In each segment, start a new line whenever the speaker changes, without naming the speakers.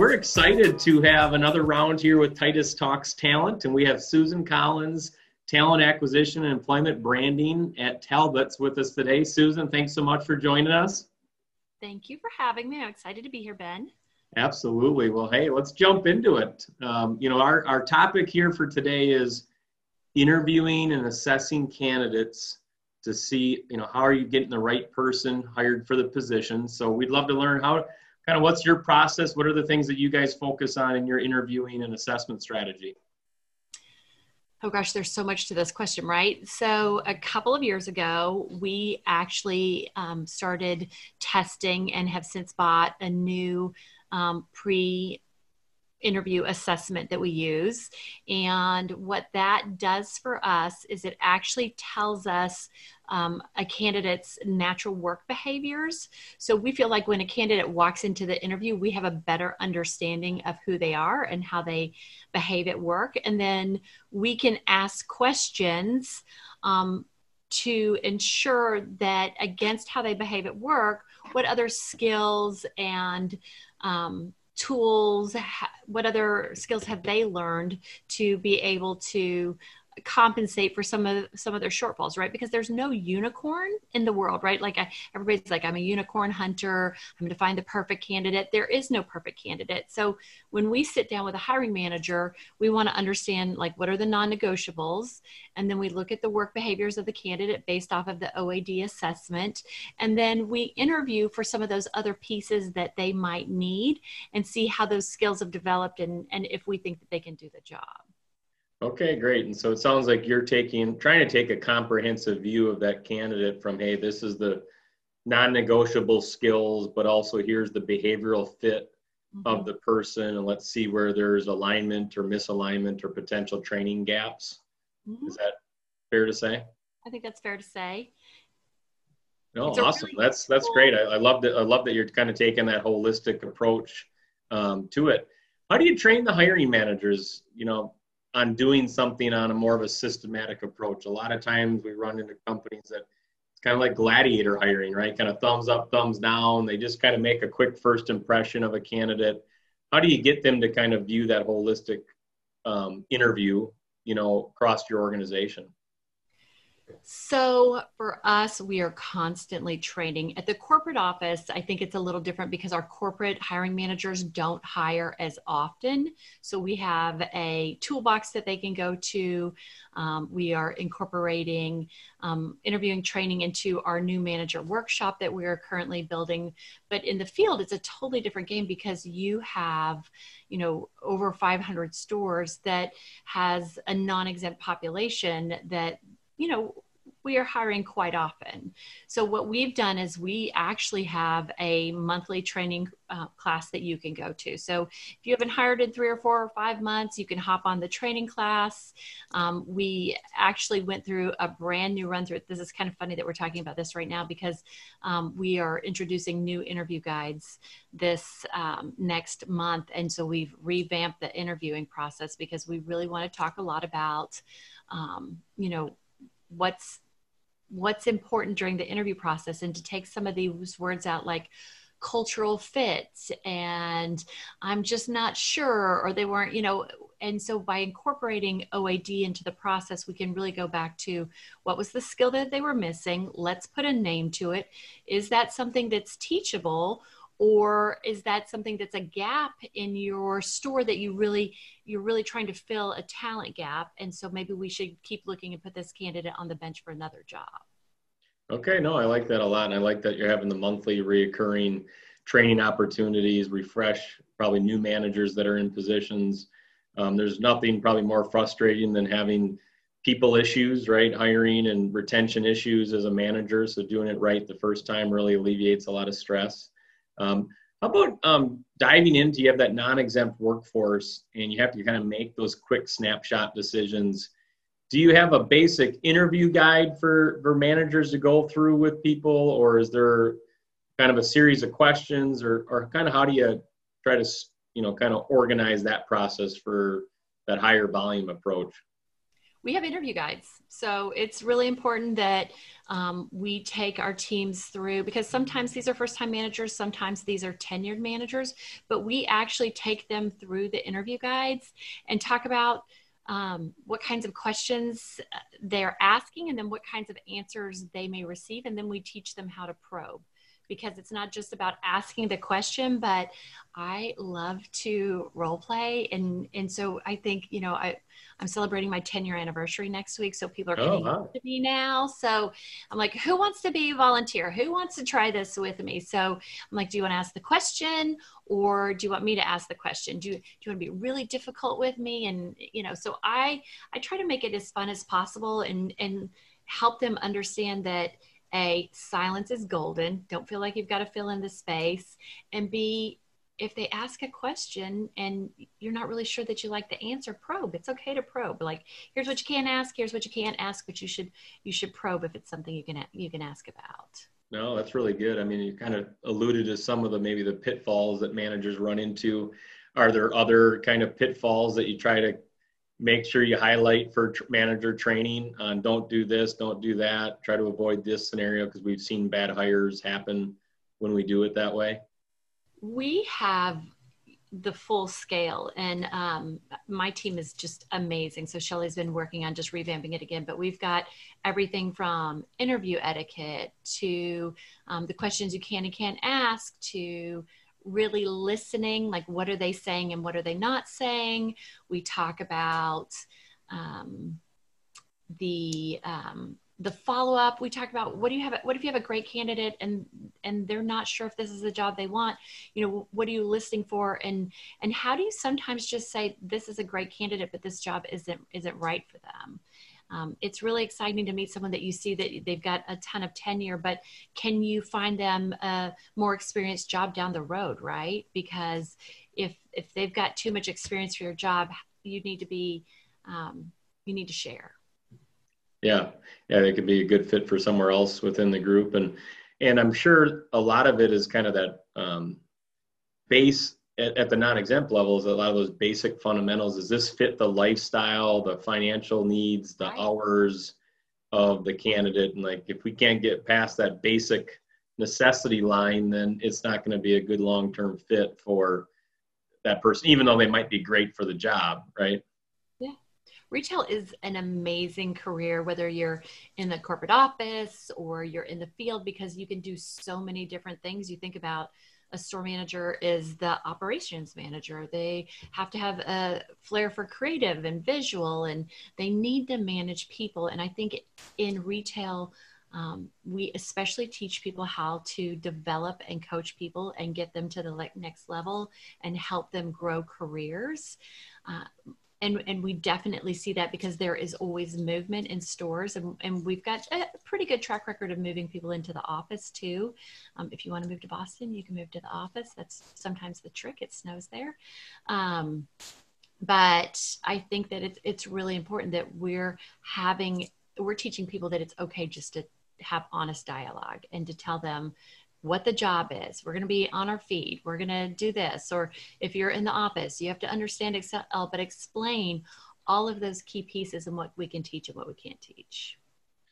we're excited to have another round here with Titus Talks Talent, and we have Susan Collins, Talent Acquisition and Employment Branding at Talbot's with us today. Susan, thanks so much for joining us.
Thank you for having me. I'm excited to be here, Ben.
Absolutely. Well, hey, let's jump into it. Um, you know, our, our topic here for today is interviewing and assessing candidates to see, you know, how are you getting the right person hired for the position. So we'd love to learn how kind of what's your process? What are the things that you guys focus on in your interviewing and assessment strategy?
Oh gosh, there's so much to this question, right? So, a couple of years ago, we actually um, started testing and have since bought a new um, pre interview assessment that we use. And what that does for us is it actually tells us um, a candidate's natural work behaviors. So we feel like when a candidate walks into the interview, we have a better understanding of who they are and how they behave at work. And then we can ask questions um, to ensure that against how they behave at work, what other skills and um, tools what other skills have they learned to be able to compensate for some of some of their shortfalls right? Because there's no unicorn in the world right? Like I, everybody's like i'm a unicorn hunter. I'm going to find the perfect candidate. There is no perfect candidate. So when we sit down with a hiring manager we want to understand like what are the non-negotiables? And then we look at the work behaviors of the candidate based off of the oad assessment. And then we interview for some of those other pieces that they might need and see how those skills have developed and and if we think that they can do the job
Okay, great. And so it sounds like you're taking, trying to take a comprehensive view of that candidate from, hey, this is the non-negotiable skills, but also here's the behavioral fit mm-hmm. of the person, and let's see where there's alignment or misalignment or potential training gaps. Mm-hmm. Is that fair to say?
I think that's fair to say.
No, awesome. Really that's that's cool. great. I, I love that. I love that you're kind of taking that holistic approach um, to it. How do you train the hiring managers? You know, on doing something on a more of a systematic approach. A lot of times we run into companies that it's kind of like gladiator hiring, right? Kind of thumbs up, thumbs down. They just kind of make a quick first impression of a candidate. How do you get them to kind of view that holistic um, interview, you know, across your organization?
So for us, we are constantly training. At the corporate office, I think it's a little different because our corporate hiring managers don't hire as often. So we have a toolbox that they can go to. Um, we are incorporating um, interviewing training into our new manager workshop that we are currently building. But in the field, it's a totally different game because you have, you know, over 500 stores that has a non-exempt population that you know, we are hiring quite often. So, what we've done is we actually have a monthly training uh, class that you can go to. So, if you haven't hired in three or four or five months, you can hop on the training class. Um, we actually went through a brand new run through. This is kind of funny that we're talking about this right now because um, we are introducing new interview guides this um, next month. And so, we've revamped the interviewing process because we really want to talk a lot about, um, you know, what's what's important during the interview process and to take some of these words out like cultural fit and i'm just not sure or they weren't you know and so by incorporating oad into the process we can really go back to what was the skill that they were missing. Let's put a name to it. Is that something that's teachable or is that something that's a gap in your store that you really you're really trying to fill a talent gap? And so maybe we should keep looking and put this candidate on the bench for another job.
Okay no i like that a lot. And i like that you're having the monthly reoccurring training opportunities refresh probably new managers that are in positions. Um, there's nothing probably more frustrating than having people issues right? Hiring and retention issues as a manager. So doing it right the first time really alleviates a lot of stress um, how about um, diving into you have that non-exempt workforce and you have to kind of make those quick snapshot decisions. Do you have a basic interview guide for, for managers to go through with people or is there kind of a series of questions or, or kind of how do you try to you know kind of organize that process for that higher volume approach?
We have interview guides. So it's really important that um, we take our teams through because sometimes these are first time managers, sometimes these are tenured managers, but we actually take them through the interview guides and talk about um, what kinds of questions uh, they're asking and then what kinds of answers they may receive. And then we teach them how to probe because it's not just about asking the question, but I love to role play. And, and so I think, you know, I, I'm celebrating my 10 year anniversary next week. So people are oh, coming oh, wow. to me now. So I'm like, who wants to be a volunteer? Who wants to try this with me? So I'm like, do you want to ask the question or do you want me to ask the question? Do you, do you want to be really difficult with me? And, you know, so I, I try to make it as fun as possible and, and help them understand that, a, silence is golden. Don't feel like you've got to fill in the space. And B, if they ask a question and you're not really sure that you like the answer, probe. It's okay to probe. Like, here's what you can ask. Here's what you can't ask, but you should you should probe if it's something you can you can ask about.
No, that's really good. I mean, you kind of alluded to some of the maybe the pitfalls that managers run into. Are there other kind of pitfalls that you try to make sure you highlight for tr- manager training on don't do this, don't do that, try to avoid this scenario because we've seen bad hires happen when we do it that way?
We have the full scale and um, my team is just amazing so shelly's been working on just revamping it again but we've got everything from interview etiquette to um, the questions you can and can't ask to really listening like what are they saying and what are they not saying? We talk about um, the um, the follow up we talk about what do you have what if you have a great candidate and and they're not sure if this is the job they want? You know what are you listening for? And and how do you sometimes just say this is a great candidate but this job isn't isn't right for them um, it's really exciting to meet someone that you see that they've got a ton of tenure, but can you find them a more experienced job down the road, right? Because if if they've got too much experience for your job, you need to be um, you need to share.
Yeah, yeah, they could be a good fit for somewhere else within the group, and and I'm sure a lot of it is kind of that um, base at, at the non-exempt levels, a lot of those basic fundamentals. Does this fit the lifestyle, the financial needs, the right. hours of the candidate? And like, if we can't get past that basic necessity line, then it's not going to be a good long-term fit for that person, even though they might be great for the job, right?
Yeah. Retail is an amazing career, whether you're in the corporate office or you're in the field, because you can do so many different things. You think about a store manager is the operations manager. They have to have a flair for creative and visual, and they need to manage people. And I think in retail, um, we especially teach people how to develop and coach people and get them to the next level and help them grow careers. Uh, and and we definitely see that because there is always movement in stores and, and we've got a pretty good track record of moving people into the office too. Um, if you want to move to boston you can move to the office. That's sometimes the trick it snows there. Um, but i think that it's, it's really important that we're having we're teaching people that it's okay just to have honest dialogue and to tell them what the job is. We're going to be on our feet. We're going to do this. Or if you're in the office, you have to understand Excel, but explain all of those key pieces and what we can teach and what we can't teach.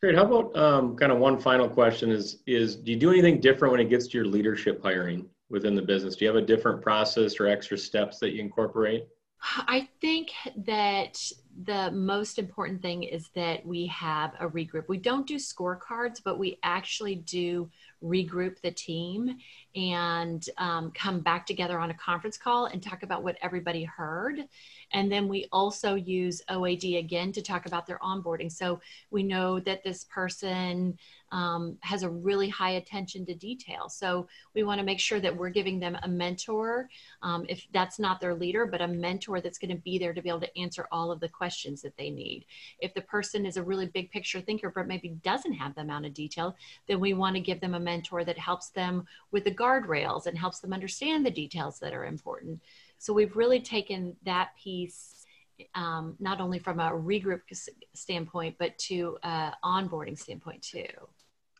Great. How about um, kind of one final question is, is do you do anything different when it gets to your leadership hiring within the business? Do you have a different process or extra steps that you incorporate?
I think that the most important thing is that we have a regroup. We don't do scorecards, but we actually do regroup the team and um, come back together on a conference call and talk about what everybody heard. And then we also use OAD again to talk about their onboarding. So we know that this person um, has a really high attention to detail. So we want to make sure that we're giving them a mentor, um, if that's not their leader, but a mentor that's going to be there to be able to answer all of the questions that they need. If the person is a really big picture thinker, but maybe doesn't have the amount of detail, then we want to give them a mentor that helps them with the guardrails and helps them understand the details that are important. So we've really taken that piece um, not only from a regroup standpoint, but to uh, onboarding standpoint too.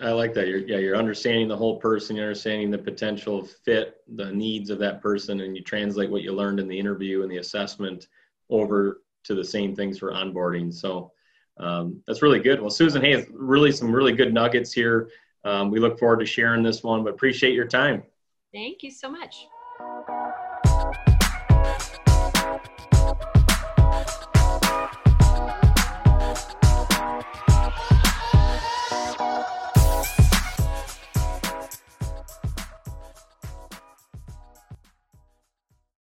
I like that. You're, yeah, you're understanding the whole person, you're understanding the potential fit, the needs of that person, and you translate what you learned in the interview and the assessment over to the same things for onboarding. So um, that's really good. Well, Susan, hey, really some really good nuggets here. Um, we look forward to sharing this one, but appreciate your time.
Thank you so much.